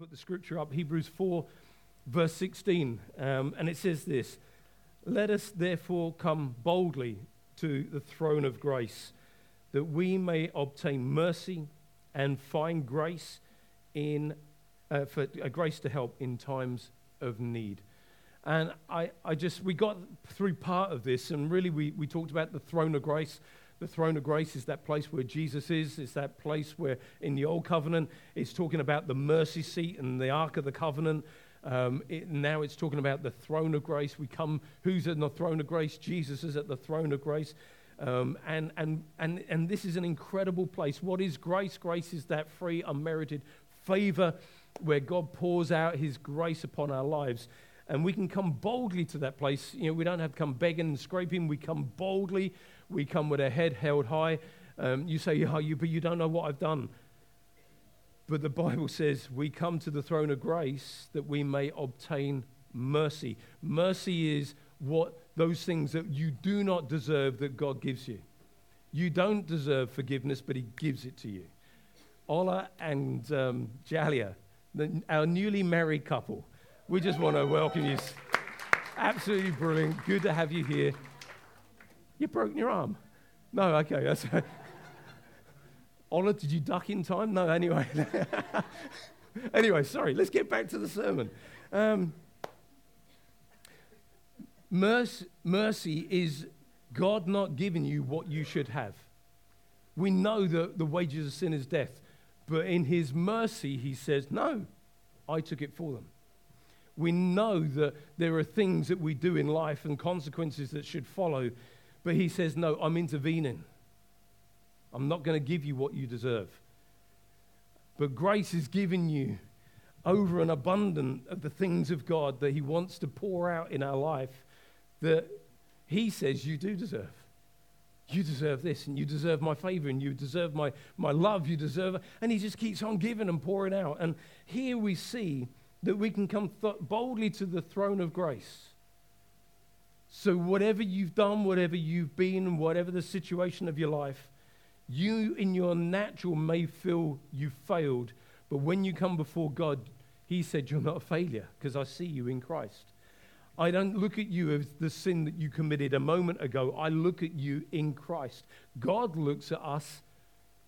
put the scripture up, Hebrews 4, verse 16. Um, and it says this Let us therefore come boldly to the throne of grace, that we may obtain mercy and find grace in uh, for a grace to help in times of need. And I, I just, we got through part of this, and really we, we talked about the throne of grace. The throne of grace is that place where Jesus is. It's that place where, in the Old Covenant, it's talking about the mercy seat and the Ark of the Covenant. Um, it, now it's talking about the throne of grace. We come, who's at the throne of grace? Jesus is at the throne of grace. Um, and, and, and, and this is an incredible place. What is grace? Grace is that free, unmerited favor where God pours out his grace upon our lives. And we can come boldly to that place. You know, we don't have to come begging and scraping. We come boldly we come with our head held high. Um, you say, yeah, you, but you don't know what I've done. But the Bible says we come to the throne of grace that we may obtain mercy. Mercy is what those things that you do not deserve that God gives you. You don't deserve forgiveness, but He gives it to you. Ola and um, Jalia, the, our newly married couple, we just want to welcome you. Absolutely brilliant. Good to have you here. You've broken your arm. No, okay. That's did you duck in time? No, anyway. anyway, sorry. Let's get back to the sermon. Um, mercy, mercy is God not giving you what you should have. We know that the wages of sin is death, but in His mercy, He says, No, I took it for them. We know that there are things that we do in life and consequences that should follow but he says, No, I'm intervening. I'm not going to give you what you deserve. But grace is giving you over and abundant of the things of God that he wants to pour out in our life that he says you do deserve. You deserve this, and you deserve my favor, and you deserve my, my love, you deserve And he just keeps on giving and pouring out. And here we see that we can come th- boldly to the throne of grace so, whatever you've done, whatever you've been, whatever the situation of your life, you in your natural may feel you failed, but when you come before God, He said, You're not a failure because I see you in Christ. I don't look at you as the sin that you committed a moment ago. I look at you in Christ. God looks at us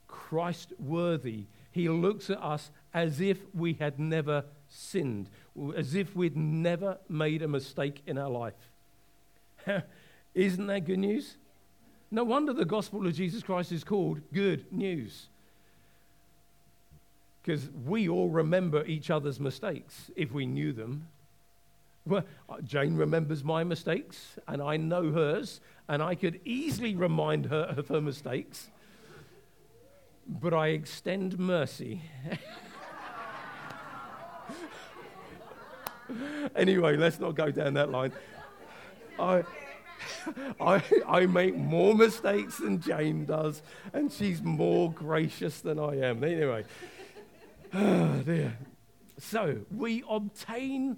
Christ worthy. He looks at us as if we had never sinned, as if we'd never made a mistake in our life. Isn't that good news? No wonder the gospel of Jesus Christ is called good news. Because we all remember each other's mistakes if we knew them. Well, uh, Jane remembers my mistakes, and I know hers, and I could easily remind her of her mistakes. But I extend mercy. anyway, let's not go down that line. I, I, I make more mistakes than Jane does, and she's more gracious than I am. Anyway, oh dear. So we obtain,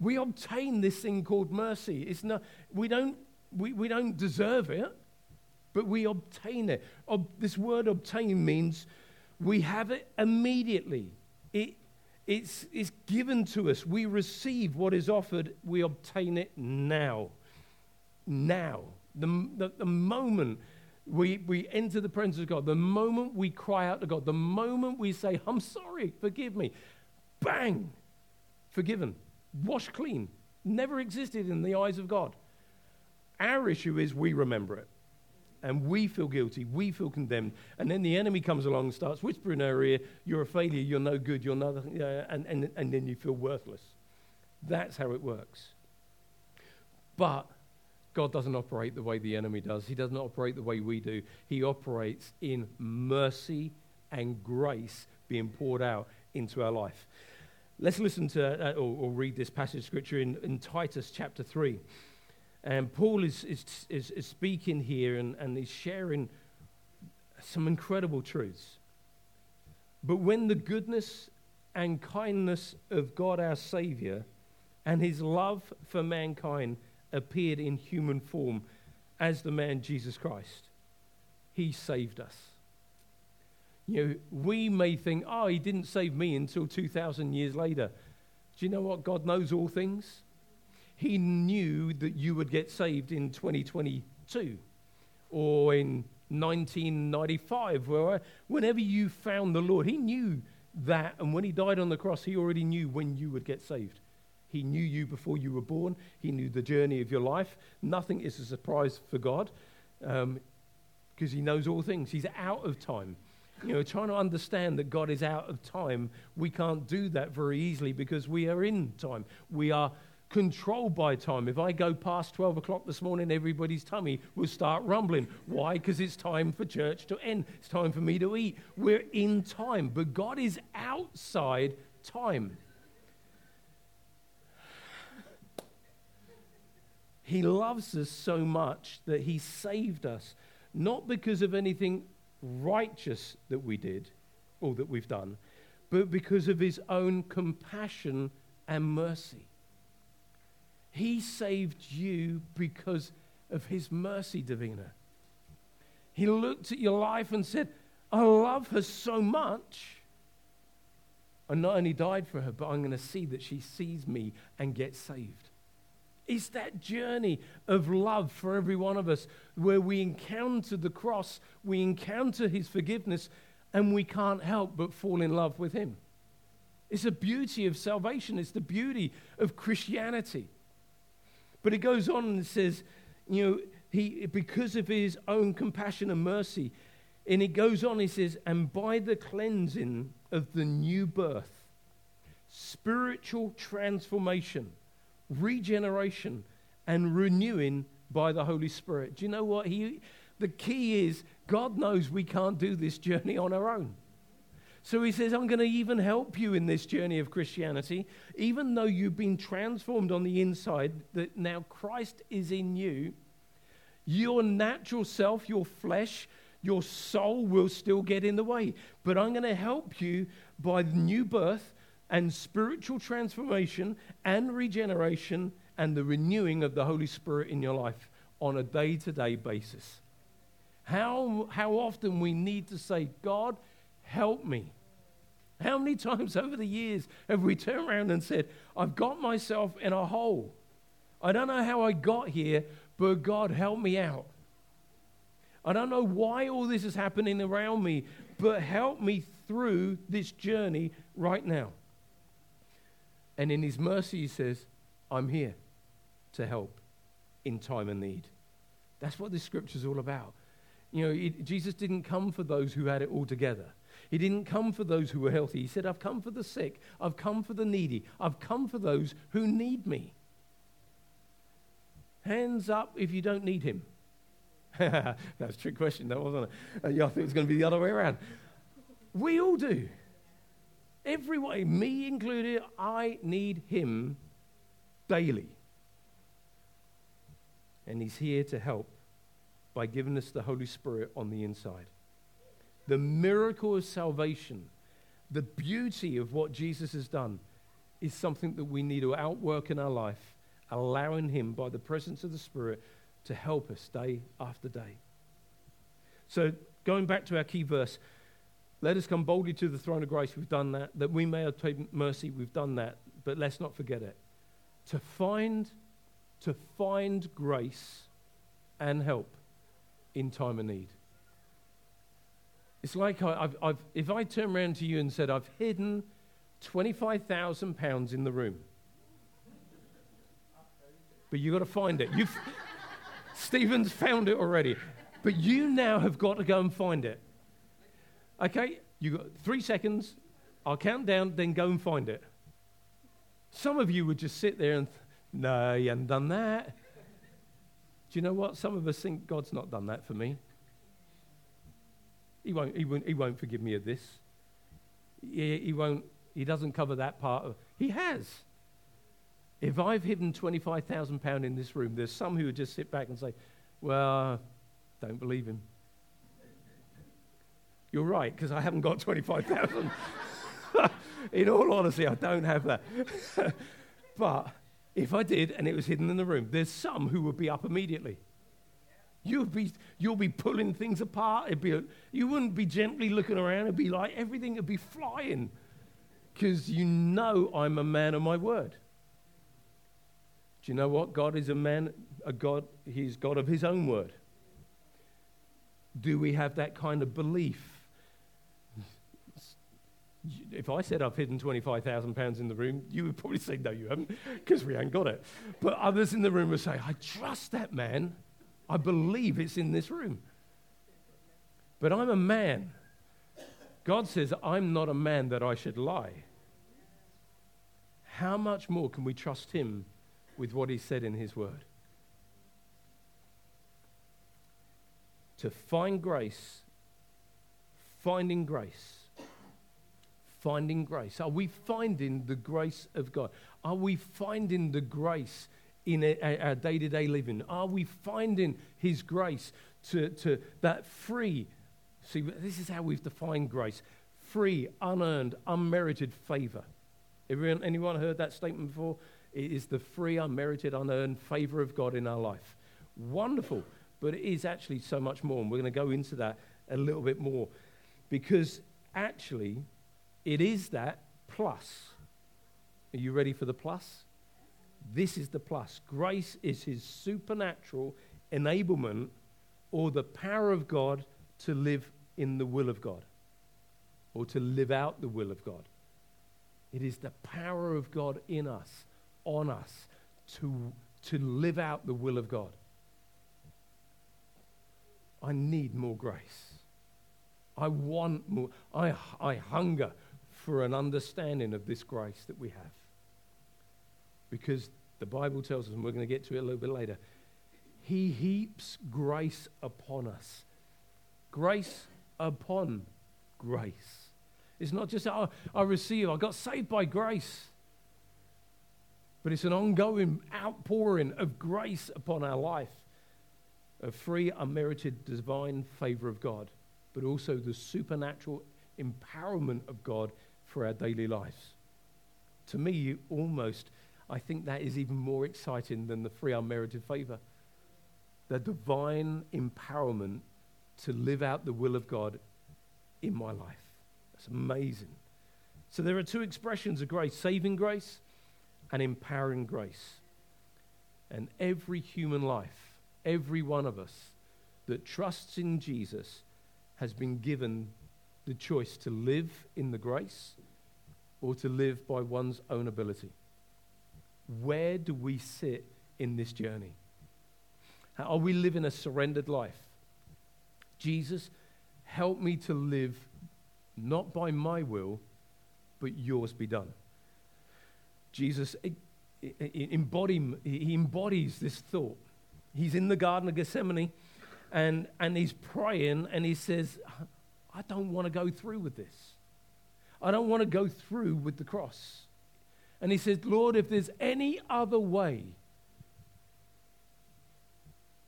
we obtain this thing called mercy. It's not, we, don't, we, we don't deserve it, but we obtain it. Ob, this word obtain means we have it immediately. It, it's, it's given to us. We receive what is offered, we obtain it now now. The, the, the moment we, we enter the presence of God, the moment we cry out to God, the moment we say, I'm sorry, forgive me, bang, forgiven, washed clean, never existed in the eyes of God. Our issue is we remember it. And we feel guilty, we feel condemned. And then the enemy comes along and starts whispering in our ear, You're a failure, you're no good, you're nothing, and, and, and then you feel worthless. That's how it works. But God doesn't operate the way the enemy does. He doesn't operate the way we do. He operates in mercy and grace being poured out into our life. Let's listen to uh, or, or, read this passage of scripture in, in Titus chapter 3. And Paul is, is, is, is speaking here and, and he's sharing some incredible truths. But when the goodness and kindness of God our Savior and his love for mankind appeared in human form as the man Jesus Christ. He saved us. You know, we may think, oh, he didn't save me until 2,000 years later. Do you know what? God knows all things. He knew that you would get saved in 2022 or in 1995, where whenever you found the Lord, He knew that. And when He died on the cross, He already knew when you would get saved. He knew you before you were born, He knew the journey of your life. Nothing is a surprise for God because um, He knows all things. He's out of time. You know, trying to understand that God is out of time, we can't do that very easily because we are in time. We are controlled by time. If I go past 12 o'clock this morning, everybody's tummy will start rumbling. Why? Because it's time for church to end. It's time for me to eat. We're in time, but God is outside time. He loves us so much that He saved us, not because of anything righteous that we did or that we've done, but because of His own compassion and mercy. He saved you because of his mercy, Davina. He looked at your life and said, I love her so much. I not only died for her, but I'm going to see that she sees me and gets saved. It's that journey of love for every one of us where we encounter the cross, we encounter his forgiveness, and we can't help but fall in love with him. It's the beauty of salvation, it's the beauty of Christianity. But it goes on and says, you know, he, because of his own compassion and mercy, and it goes on, he says, and by the cleansing of the new birth, spiritual transformation, regeneration, and renewing by the Holy Spirit. Do you know what? He, the key is God knows we can't do this journey on our own. So he says, I'm going to even help you in this journey of Christianity, even though you've been transformed on the inside, that now Christ is in you. Your natural self, your flesh, your soul will still get in the way. But I'm going to help you by the new birth and spiritual transformation and regeneration and the renewing of the Holy Spirit in your life on a day to day basis. How, how often we need to say, God, help me. How many times over the years have we turned around and said, I've got myself in a hole. I don't know how I got here, but God, help me out. I don't know why all this is happening around me, but help me through this journey right now. And in His mercy, He says, I'm here to help in time of need. That's what this scripture is all about. You know, it, Jesus didn't come for those who had it all together. He didn't come for those who were healthy. He said, I've come for the sick. I've come for the needy. I've come for those who need me. Hands up if you don't need him. That's a trick question, that wasn't it? Uh, yeah, I think it was going to be the other way around. We all do. Every way, me included, I need him daily. And he's here to help by giving us the Holy Spirit on the inside the miracle of salvation, the beauty of what Jesus has done, is something that we need to outwork in our life, allowing Him by the presence of the Spirit to help us day after day. So, going back to our key verse, let us come boldly to the throne of grace. We've done that. That we may obtain mercy. We've done that. But let's not forget it. To find, to find grace and help in time of need. It's like I, have I've, if I turn around to you and said, I've hidden £25,000 in the room. But you've got to find it. You've, Stephen's found it already. But you now have got to go and find it. Okay? You've got three seconds. I'll count down, then go and find it. Some of you would just sit there and, th- no, you haven't done that. Do you know what? Some of us think God's not done that for me. He won't, he won't, he won't forgive me of this. He, he won't, he doesn't cover that part of, he has. If I've hidden £25,000 in this room, there's some who would just sit back and say, well, don't believe him. You're right, because I haven't got 25,000. in all honesty, I don't have that. but if I did and it was hidden in the room, there's some who would be up immediately. You'd be, you'll be pulling things apart. It'd be, you wouldn't be gently looking around. It'd be like everything would be flying because you know I'm a man of my word. Do you know what? God is a man, a God, he's God of his own word. Do we have that kind of belief? If I said I've hidden £25,000 in the room, you would probably say, no, you haven't, because we ain't got it. But others in the room would say, I trust that man. I believe it's in this room. But I'm a man. God says, I'm not a man that I should lie. How much more can we trust him with what he said in his word? To find grace, finding grace, finding grace. Are we finding the grace of God? Are we finding the grace in our day to day living? Are we finding His grace to, to that free? See, this is how we've defined grace free, unearned, unmerited favor. Everyone, anyone heard that statement before? It is the free, unmerited, unearned favor of God in our life. Wonderful. But it is actually so much more. And we're going to go into that a little bit more. Because actually, it is that plus. Are you ready for the plus? This is the plus. Grace is his supernatural enablement or the power of God to live in the will of God or to live out the will of God. It is the power of God in us, on us, to, to live out the will of God. I need more grace. I want more. I, I hunger for an understanding of this grace that we have. Because the Bible tells us, and we're going to get to it a little bit later, He heaps grace upon us. Grace upon grace. It's not just, oh, I receive, I got saved by grace. But it's an ongoing outpouring of grace upon our life, of free, unmerited, divine favor of God, but also the supernatural empowerment of God for our daily lives. To me, you almost, I think that is even more exciting than the free, unmerited favor. The divine empowerment to live out the will of God in my life. That's amazing. So there are two expressions of grace saving grace and empowering grace. And every human life, every one of us that trusts in Jesus, has been given the choice to live in the grace or to live by one's own ability. Where do we sit in this journey? Are we living a surrendered life? Jesus, help me to live not by my will, but yours be done. Jesus embody, he embodies this thought. He's in the Garden of Gethsemane and, and he's praying and he says, I don't want to go through with this. I don't want to go through with the cross. And he says, Lord, if there's any other way,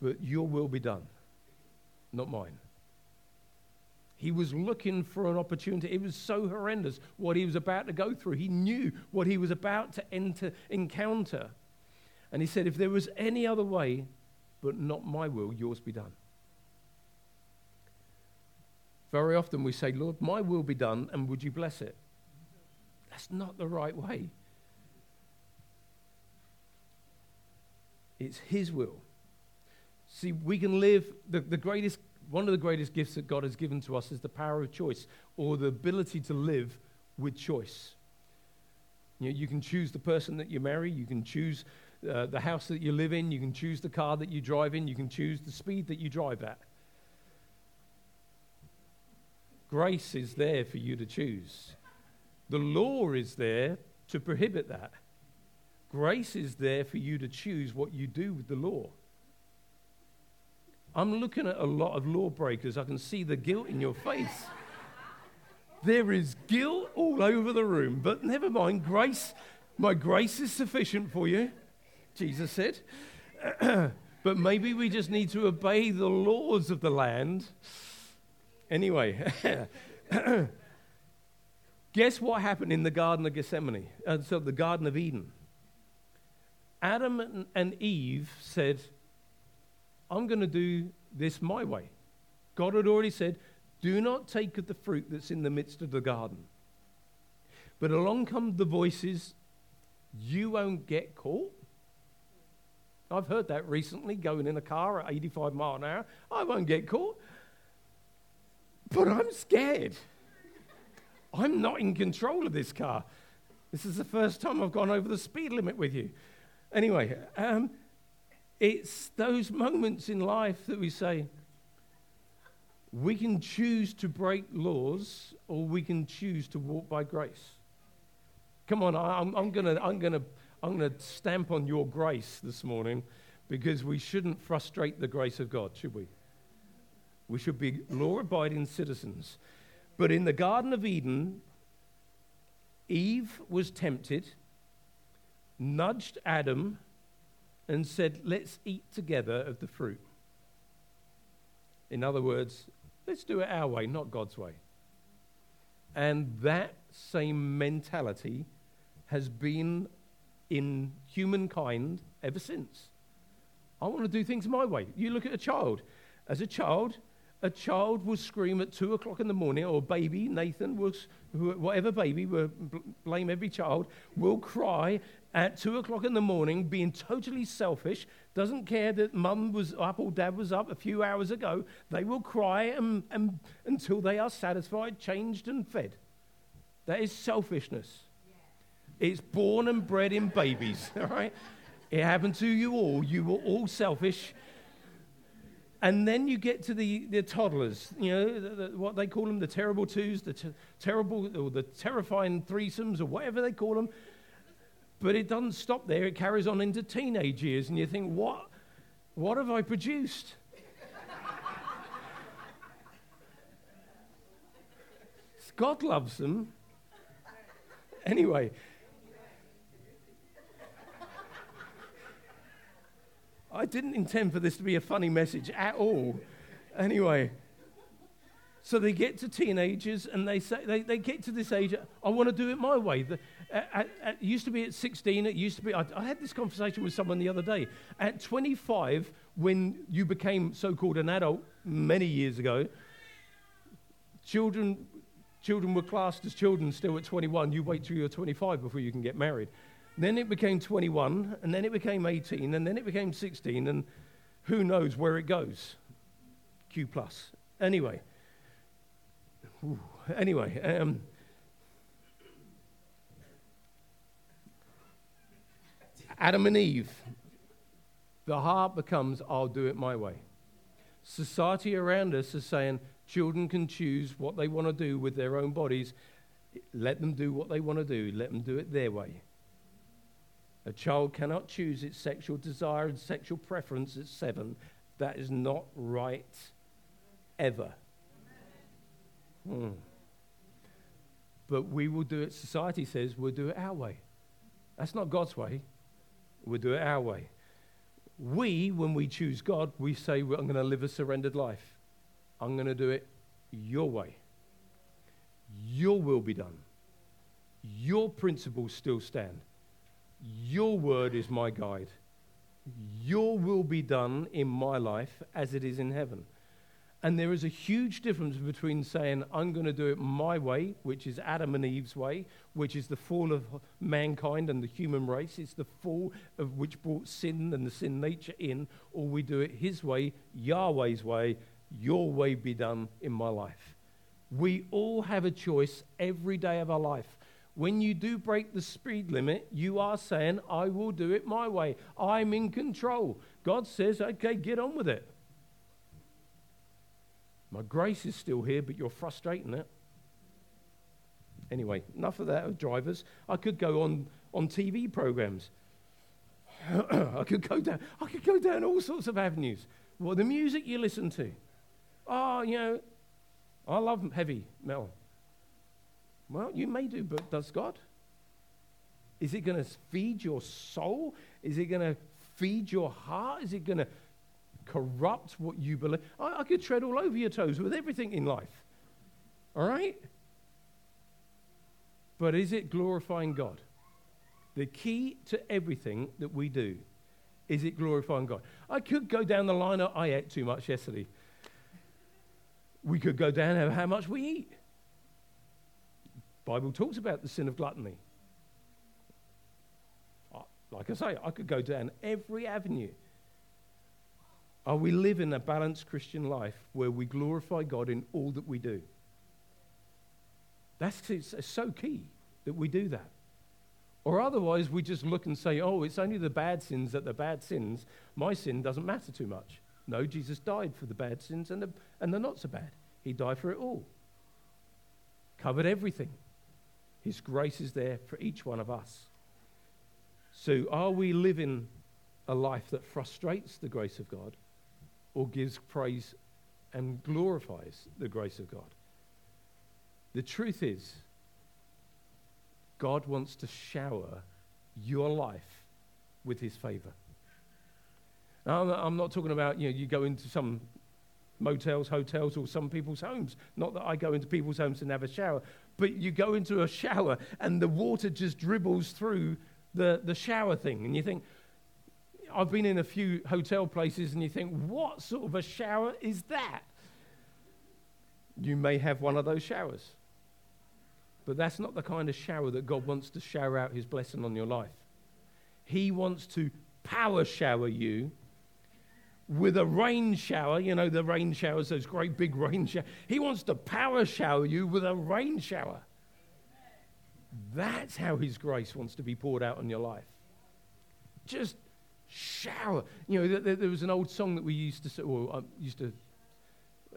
but your will be done, not mine. He was looking for an opportunity. It was so horrendous what he was about to go through. He knew what he was about to enter, encounter. And he said, If there was any other way, but not my will, yours be done. Very often we say, Lord, my will be done, and would you bless it? That's not the right way. It's His will. See, we can live the, the greatest one of the greatest gifts that God has given to us is the power of choice or the ability to live with choice. You, know, you can choose the person that you marry, you can choose uh, the house that you live in, you can choose the car that you drive in, you can choose the speed that you drive at. Grace is there for you to choose. The law is there to prohibit that. Grace is there for you to choose what you do with the law. I'm looking at a lot of lawbreakers. I can see the guilt in your face. There is guilt all over the room, but never mind. Grace, my grace is sufficient for you, Jesus said. but maybe we just need to obey the laws of the land. Anyway, guess what happened in the Garden of Gethsemane? Uh, so, the Garden of Eden. Adam and Eve said, I'm going to do this my way. God had already said, Do not take of the fruit that's in the midst of the garden. But along come the voices, You won't get caught. I've heard that recently, going in a car at 85 mile an hour. I won't get caught. But I'm scared. I'm not in control of this car. This is the first time I've gone over the speed limit with you. Anyway, um, it's those moments in life that we say, we can choose to break laws or we can choose to walk by grace. Come on, I'm, I'm going to I'm gonna, I'm gonna stamp on your grace this morning because we shouldn't frustrate the grace of God, should we? We should be law abiding citizens. But in the Garden of Eden, Eve was tempted, nudged Adam, and said, Let's eat together of the fruit. In other words, let's do it our way, not God's way. And that same mentality has been in humankind ever since. I want to do things my way. You look at a child. As a child, a child will scream at two o'clock in the morning, or a baby, Nathan, was, whatever baby, will blame every child, will cry at two o'clock in the morning, being totally selfish, doesn't care that mum was up or dad was up a few hours ago. They will cry and, and, until they are satisfied, changed, and fed. That is selfishness. It's born and bred in babies, all right? It happened to you all. You were all selfish. And then you get to the, the toddlers, you know, the, the, what they call them, the terrible twos, the ter- terrible or the terrifying threesomes or whatever they call them. But it doesn't stop there. It carries on into teenage years, and you think, what, what have I produced? God loves them. Anyway, I didn't intend for this to be a funny message at all. Anyway, so they get to teenagers and they say they, they get to this age. I want to do it my way. The, at, at, it used to be at 16. It used to be. I, I, had this conversation with someone the other day. At 25, when you became so-called an adult many years ago, children children were classed as children still at 21. You wait till you're 25 before you can get married. Then it became 21, and then it became 18, and then it became 16, and who knows where it goes? Q plus. Anyway, Ooh. anyway, um, Adam and Eve, the heart becomes, I'll do it my way. Society around us is saying children can choose what they want to do with their own bodies. Let them do what they want to do, let them do it their way. A child cannot choose its sexual desire and sexual preference at seven. That is not right ever. Hmm. But we will do it, society says, we'll do it our way. That's not God's way. We'll do it our way. We, when we choose God, we say, well, I'm going to live a surrendered life. I'm going to do it your way. Your will be done. Your principles still stand. Your word is my guide. Your will be done in my life as it is in heaven. And there is a huge difference between saying, I'm going to do it my way, which is Adam and Eve's way, which is the fall of mankind and the human race. It's the fall of which brought sin and the sin nature in, or we do it His way, Yahweh's way, your way be done in my life. We all have a choice every day of our life. When you do break the speed limit, you are saying, I will do it my way. I'm in control. God says, okay, get on with it. My grace is still here, but you're frustrating it. Anyway, enough of that of drivers. I could go on on TV programs. I could go down. I could go down all sorts of avenues. Well, the music you listen to. Oh, you know, I love heavy metal. Well, you may do, but does God? Is it going to feed your soul? Is it going to feed your heart? Is it going to corrupt what you believe? I, I could tread all over your toes with everything in life. All right? But is it glorifying God? The key to everything that we do Is it glorifying God? I could go down the line of I ate too much yesterday. We could go down how much we eat. Bible talks about the sin of gluttony. Like I say, I could go down every avenue. Are we living a balanced Christian life where we glorify God in all that we do? That's so key that we do that. Or otherwise, we just look and say, oh, it's only the bad sins that the bad sins. My sin doesn't matter too much. No, Jesus died for the bad sins and the, and the not so bad. He died for it all, covered everything. His grace is there for each one of us. So, are we living a life that frustrates the grace of God or gives praise and glorifies the grace of God? The truth is, God wants to shower your life with his favor. Now, I'm not talking about, you know, you go into some motels, hotels, or some people's homes. Not that I go into people's homes and have a shower, but you go into a shower and the water just dribbles through the, the shower thing. And you think, I've been in a few hotel places and you think, what sort of a shower is that? You may have one of those showers. But that's not the kind of shower that God wants to shower out his blessing on your life. He wants to power shower you with a rain shower. You know, the rain showers, those great big rain showers. He wants to power shower you with a rain shower. That's how his grace wants to be poured out on your life. Just shower. You know, there, there was an old song that we used to, or I used to,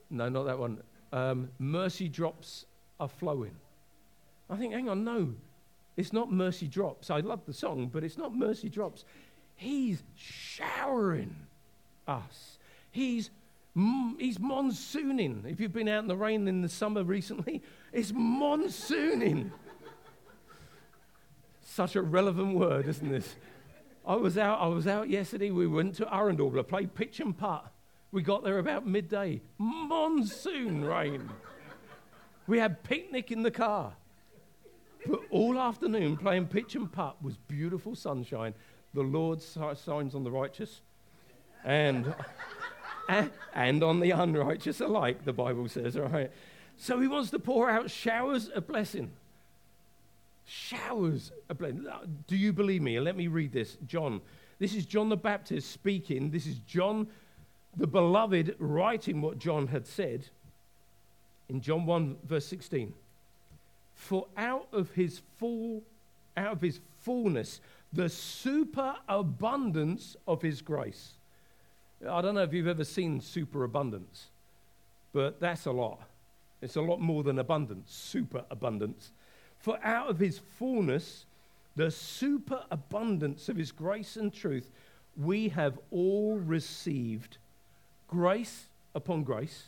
no, not that one. Um, Mercy drops are flowing. I think, hang on, no, it's not mercy drops. I love the song, but it's not mercy drops. He's showering us. He's he's monsooning. If you've been out in the rain in the summer recently, it's monsooning. Such a relevant word, isn't this? I was out. I was out yesterday. We went to Arundel to play pitch and putt. We got there about midday. Monsoon rain. We had picnic in the car. But all afternoon playing pitch and putt was beautiful sunshine. The Lord shines on the righteous and, and on the unrighteous alike, the Bible says, right? So he wants to pour out showers of blessing. Showers of blessing. Do you believe me? Let me read this. John. This is John the Baptist speaking. This is John the beloved writing what John had said in John 1, verse 16. For out of his full, out of his fullness, the superabundance of his grace. I don't know if you've ever seen superabundance, but that's a lot. It's a lot more than abundance, superabundance. For out of his fullness, the superabundance of his grace and truth, we have all received grace upon grace,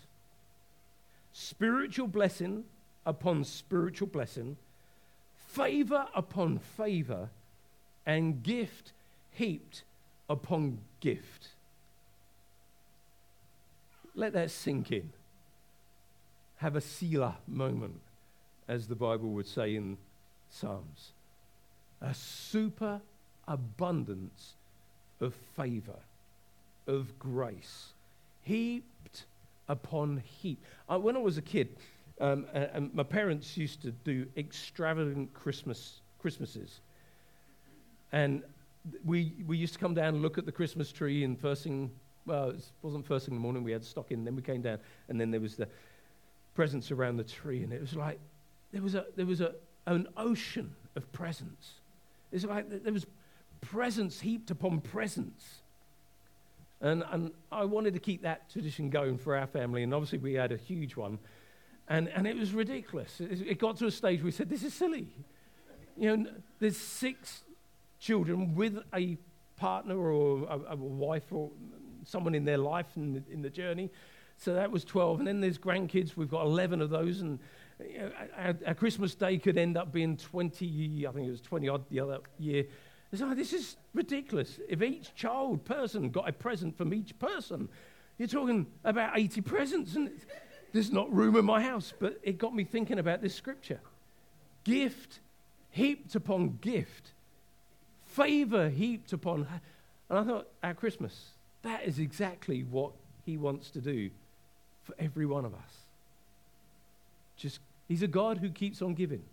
spiritual blessing upon spiritual blessing, favor upon favor, and gift heaped upon gift. Let that sink in. Have a Selah moment, as the Bible would say in Psalms. A super abundance of favor, of grace, heaped upon heap. Uh, when I was a kid, um, and, my parents used to do extravagant Christmas Christmases, and we we used to come down and look at the Christmas tree. And first thing, well, it wasn't first thing in the morning. We had stock in. Then we came down, and then there was the presents around the tree, and it was like there was a there was a an ocean of presents. It's like there was presents heaped upon presents. And, and I wanted to keep that tradition going for our family, and obviously we had a huge one. And, and it was ridiculous. It, it got to a stage where we said, This is silly. You know, there's six children with a partner or a, a wife or someone in their life the, in the, journey. So that was 12. And then there's grandkids. We've got 11 of those. And you know, our, our, Christmas day could end up being 20, I think it was 20 odd the other year. Like, this is ridiculous. If each child person got a present from each person, you're talking about 80 presents. And there's not room in my house, but it got me thinking about this scripture. Gift heaped upon gift, favor heaped upon. And I thought, at Christmas, that is exactly what he wants to do for every one of us. Just, he's a God who keeps on giving.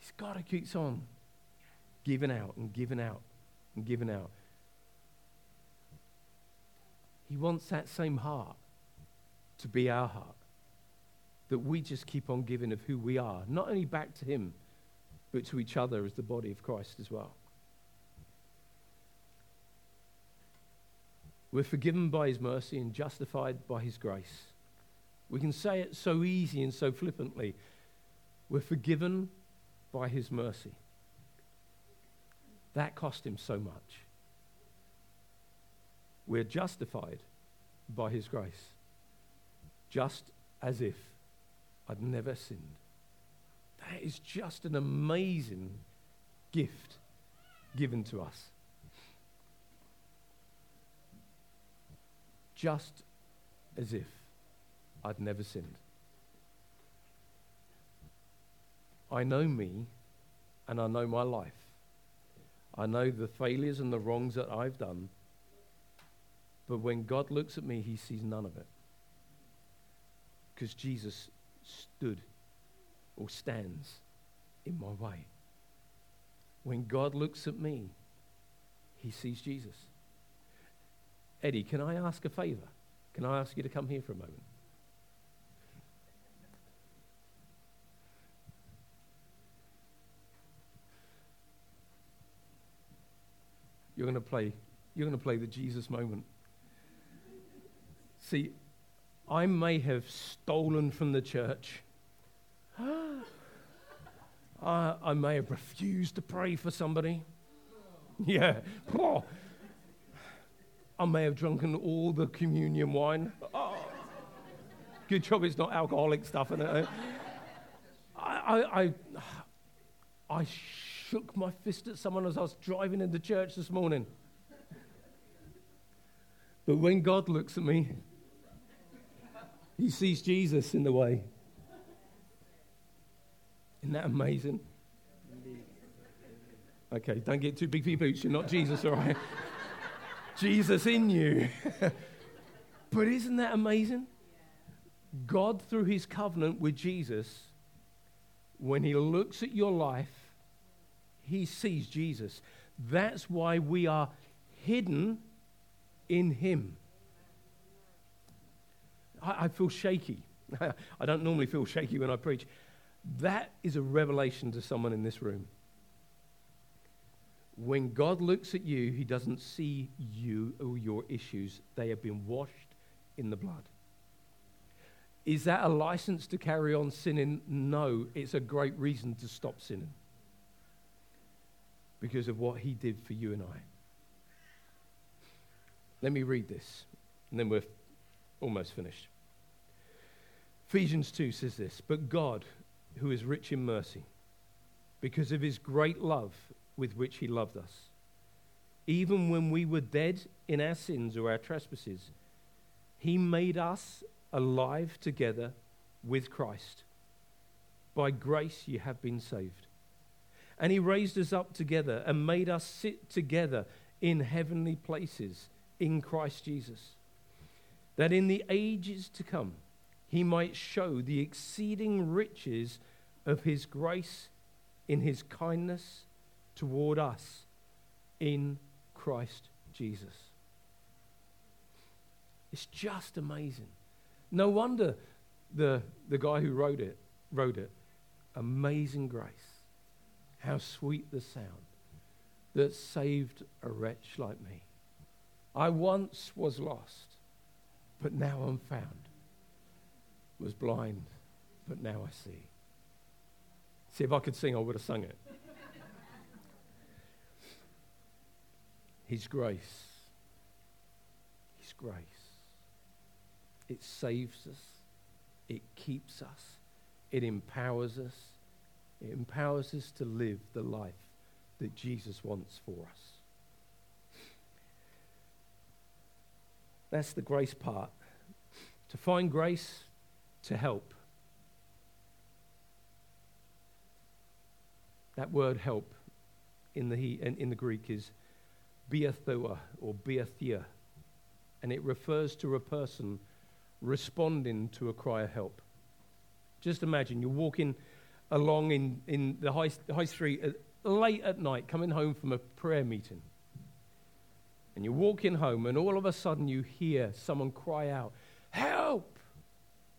He's God who keeps on giving out and giving out and giving out. He wants that same heart to be our heart. That we just keep on giving of who we are, not only back to Him, but to each other as the body of Christ as well. We're forgiven by His mercy and justified by His grace. We can say it so easy and so flippantly. We're forgiven by His mercy. That cost Him so much. We're justified by His grace, just as if I'd never sinned. That is just an amazing gift given to us. Just as if I'd never sinned. I know me and I know my life. I know the failures and the wrongs that I've done. But when God looks at me, he sees none of it. Because Jesus stood or stands in my way. When God looks at me, he sees Jesus. Eddie, can I ask a favor? Can I ask you to come here for a moment? You're going to play you're going to play the Jesus moment. See, I may have stolen from the church. I, I may have refused to pray for somebody. Yeah. I may have drunken all the communion wine. Oh. Good job it's not alcoholic stuff in it. Eh? I, I, I, I shook my fist at someone as I was driving into church this morning. But when God looks at me, he sees Jesus in the way. Isn't that amazing? Okay, don't get too big for your boots. You're not Jesus, all right? Jesus in you. but isn't that amazing? God, through his covenant with Jesus, when he looks at your life, he sees Jesus. That's why we are hidden in him. I, I feel shaky. I don't normally feel shaky when I preach. That is a revelation to someone in this room. When God looks at you, he doesn't see you or your issues. They have been washed in the blood. Is that a license to carry on sinning? No, it's a great reason to stop sinning because of what he did for you and I. Let me read this, and then we're almost finished. Ephesians 2 says this But God, who is rich in mercy, because of his great love with which he loved us, even when we were dead in our sins or our trespasses, he made us alive together with Christ. By grace you have been saved. And he raised us up together and made us sit together in heavenly places in Christ Jesus, that in the ages to come he might show the exceeding riches of his grace in his kindness toward us in Christ Jesus. It's just amazing. No wonder the, the guy who wrote it wrote it. Amazing grace. How sweet the sound that saved a wretch like me. I once was lost, but now I'm found was blind, but now I see. See, if I could sing, I would have sung it. His grace. His grace. It saves us. It keeps us. It empowers us. It empowers us to live the life that Jesus wants for us. That's the grace part. To find grace, to help. That word help in the, in, the Greek is biathua or biathia, and it refers to a person responding to a cry of help. Just imagine you're walking along in, in the high, high street at, late at night, coming home from a prayer meeting. And you're walking home, and all of a sudden you hear someone cry out, Help!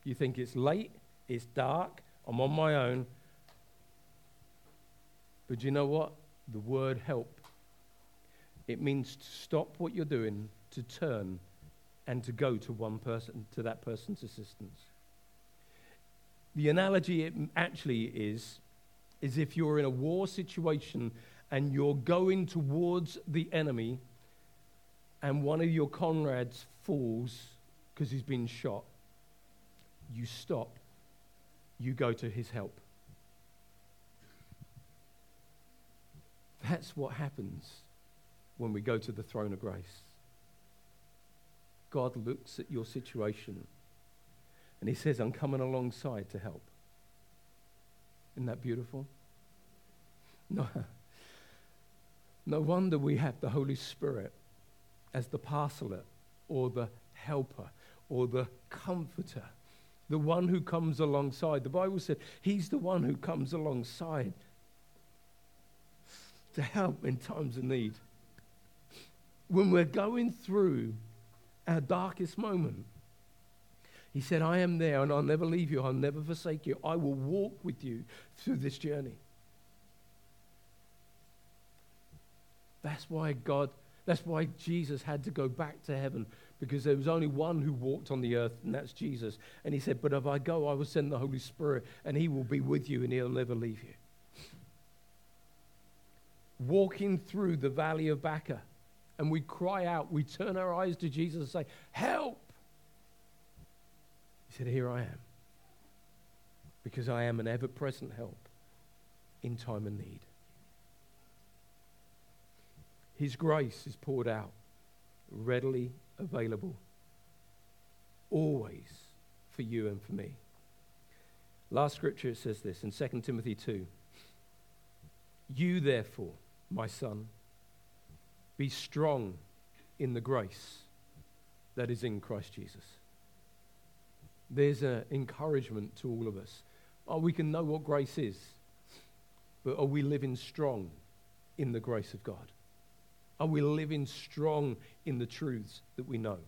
You think it's late, it's dark, I'm on my own. But you know what? The word help. It means to stop what you're doing, to turn, and to go to one person, to that person's assistance. The analogy it actually is, is if you're in a war situation and you're going towards the enemy, and one of your comrades falls because he's been shot, you stop, you go to his help. That's what happens when we go to the throne of grace. God looks at your situation and he says, I'm coming alongside to help. Isn't that beautiful? No, no wonder we have the Holy Spirit as the Paraclete or the helper or the comforter, the one who comes alongside. The Bible said he's the one who comes alongside to help in times of need. When we're going through our darkest moment, he said, I am there and I'll never leave you, I'll never forsake you. I will walk with you through this journey. That's why God, that's why Jesus had to go back to heaven because there was only one who walked on the earth, and that's Jesus. And he said, But if I go, I will send the Holy Spirit, and he will be with you, and he'll never leave you. Walking through the valley of Baca, and we cry out, we turn our eyes to Jesus and say, Help! He said, Here I am, because I am an ever present help in time of need. His grace is poured out, readily available, always for you and for me. Last scripture says this in 2 Timothy 2. You, therefore, my son, be strong in the grace that is in Christ Jesus. There's an encouragement to all of us. Oh, we can know what grace is, but are we living strong in the grace of God? Are we living strong in the truths that we know?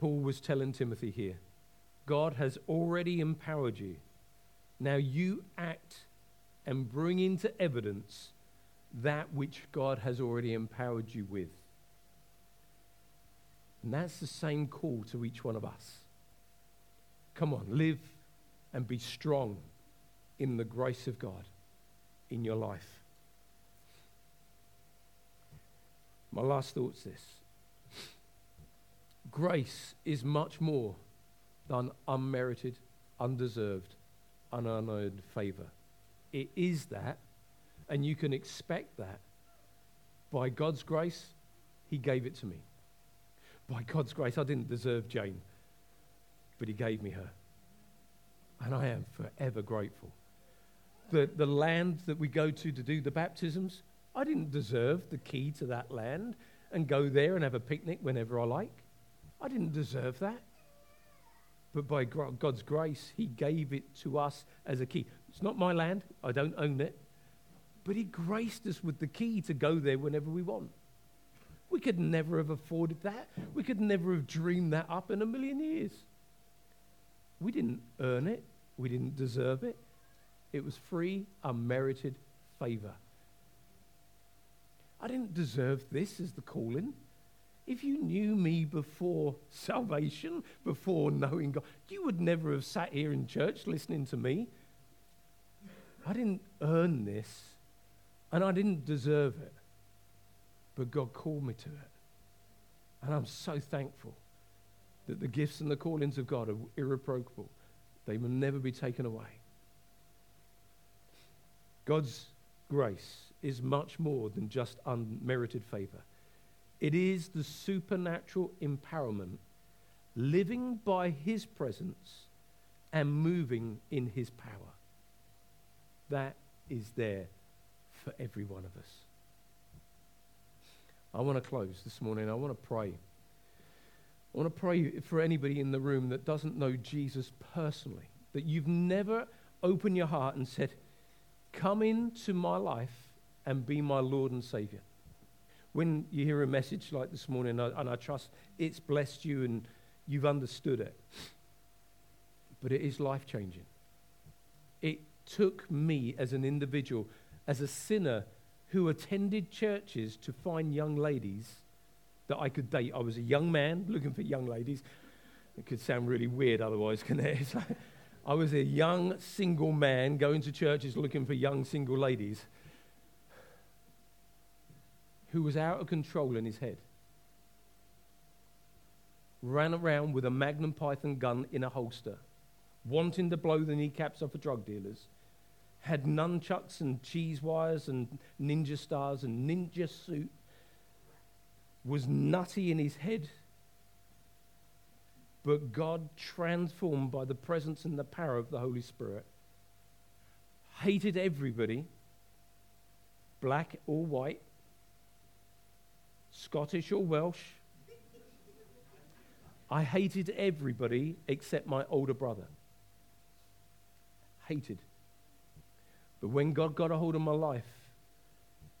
Paul was telling Timothy here God has already empowered you. Now you act and bring into evidence that which God has already empowered you with. And that's the same call to each one of us. Come on, live and be strong in the grace of God in your life. My last thought's this grace is much more than unmerited, undeserved, unearned favor. It is that, and you can expect that. By God's grace, He gave it to me. By God's grace, I didn't deserve Jane, but He gave me her. And I am forever grateful. The, the land that we go to to do the baptisms, I didn't deserve the key to that land and go there and have a picnic whenever I like. I didn't deserve that. But by God's grace, He gave it to us as a key. It's not my land, I don't own it. But He graced us with the key to go there whenever we want. We could never have afforded that. We could never have dreamed that up in a million years. We didn't earn it, we didn't deserve it. It was free, unmerited favor. I didn't deserve this as the calling. If you knew me before salvation, before knowing God, you would never have sat here in church listening to me. I didn't earn this, and I didn't deserve it. But God called me to it. And I'm so thankful that the gifts and the callings of God are irreproachable. They will never be taken away. God's grace is much more than just unmerited favor. It is the supernatural empowerment, living by His presence and moving in His power. That is there for every one of us. I want to close this morning. I want to pray. I want to pray for anybody in the room that doesn't know Jesus personally, that you've never opened your heart and said, Come into my life and be my Lord and Savior. When you hear a message like this morning, and I trust it's blessed you and you've understood it, but it is life changing. It took me as an individual, as a sinner who attended churches to find young ladies that I could date. I was a young man looking for young ladies. It could sound really weird otherwise, can it? I was a young single man going to churches looking for young single ladies who was out of control in his head. Ran around with a Magnum Python gun in a holster, wanting to blow the kneecaps off of drug dealers, had nunchucks and cheese wires and ninja stars and ninja suit, was nutty in his head. But God, transformed by the presence and the power of the Holy Spirit, hated everybody, black or white, Scottish or Welsh. I hated everybody except my older brother. Hated. But when God got a hold of my life,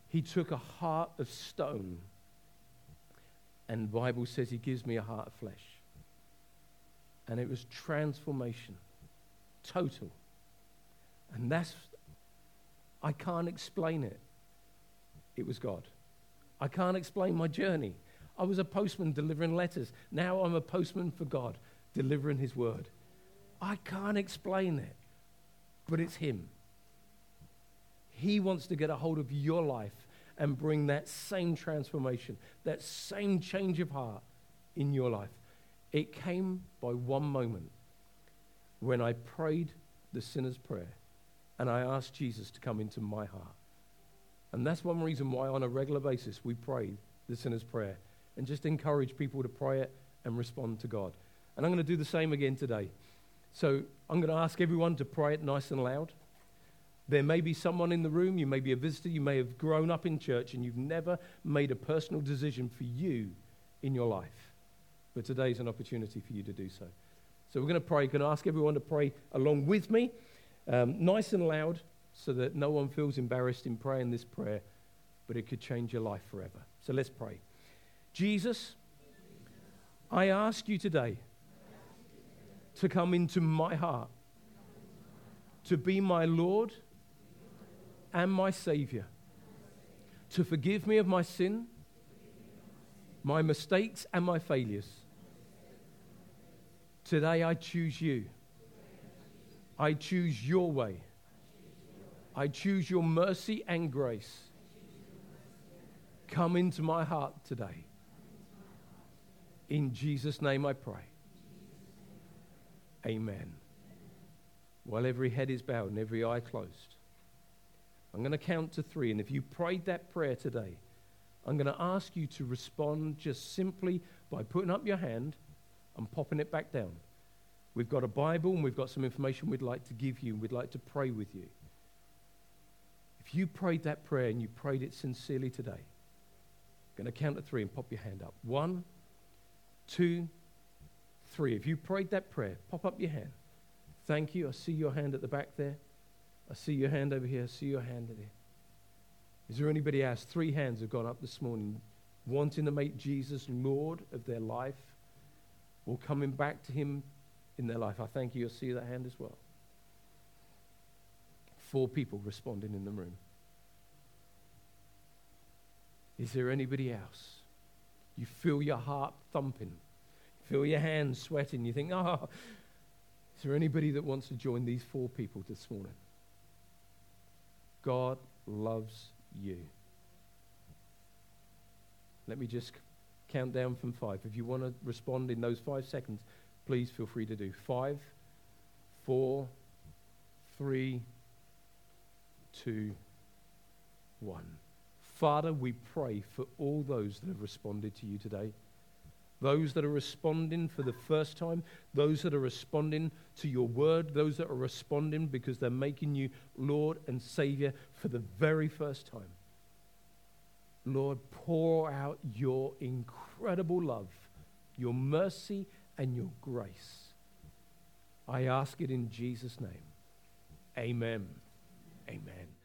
He took a heart of stone, and the Bible says He gives me a heart of flesh. And it was transformation, total. And that's, I can't explain it. It was God. I can't explain my journey. I was a postman delivering letters. Now I'm a postman for God, delivering His word. I can't explain it, but it's Him. He wants to get a hold of your life and bring that same transformation, that same change of heart in your life. It came by one moment when I prayed the sinner's prayer and I asked Jesus to come into my heart. And that's one reason why, on a regular basis, we pray the sinner's prayer and just encourage people to pray it and respond to God. And I'm going to do the same again today. So I'm going to ask everyone to pray it nice and loud. There may be someone in the room, you may be a visitor, you may have grown up in church and you've never made a personal decision for you in your life. But today is an opportunity for you to do so. So we're going to pray. Going to ask everyone to pray along with me, um, nice and loud, so that no one feels embarrassed in praying this prayer, but it could change your life forever. So let's pray. Jesus, I ask you today to come into my heart, to be my Lord and my Savior, to forgive me of my sin, my mistakes, and my failures. Today I choose you. I choose your way. I choose your mercy and grace. Come into my heart today. In Jesus' name I pray. Amen. While every head is bowed and every eye closed. I'm going to count to three. And if you prayed that prayer today, I'm going to ask you to respond just simply by putting up your hand and popping it back down. We've got a Bible and we've got some information we'd like to give you and we'd like to pray with you. If you prayed that prayer and you prayed it sincerely today, I'm going to count to three and pop your hand up. One, two, three. If you prayed that prayer, pop up your hand. Thank you. I see your hand at the back there. I see your hand over here. I see your hand over there. Is there anybody else? Three hands have gone up this morning wanting to make Jesus Lord of their life or coming back to Him in their life. I thank you. I see that hand as well. Four people responding in the room. Is there anybody else? You feel your heart thumping, feel your hands sweating. You think, oh, is there anybody that wants to join these four people this morning? God loves you. Let me just count down from five. If you want to respond in those five seconds, please feel free to do. Five, four, three, two, one. Father, we pray for all those that have responded to you today. Those that are responding for the first time, those that are responding to your word, those that are responding because they're making you Lord and Savior for the very first time. Lord, pour out your incredible love, your mercy, and your grace. I ask it in Jesus' name. Amen. Amen.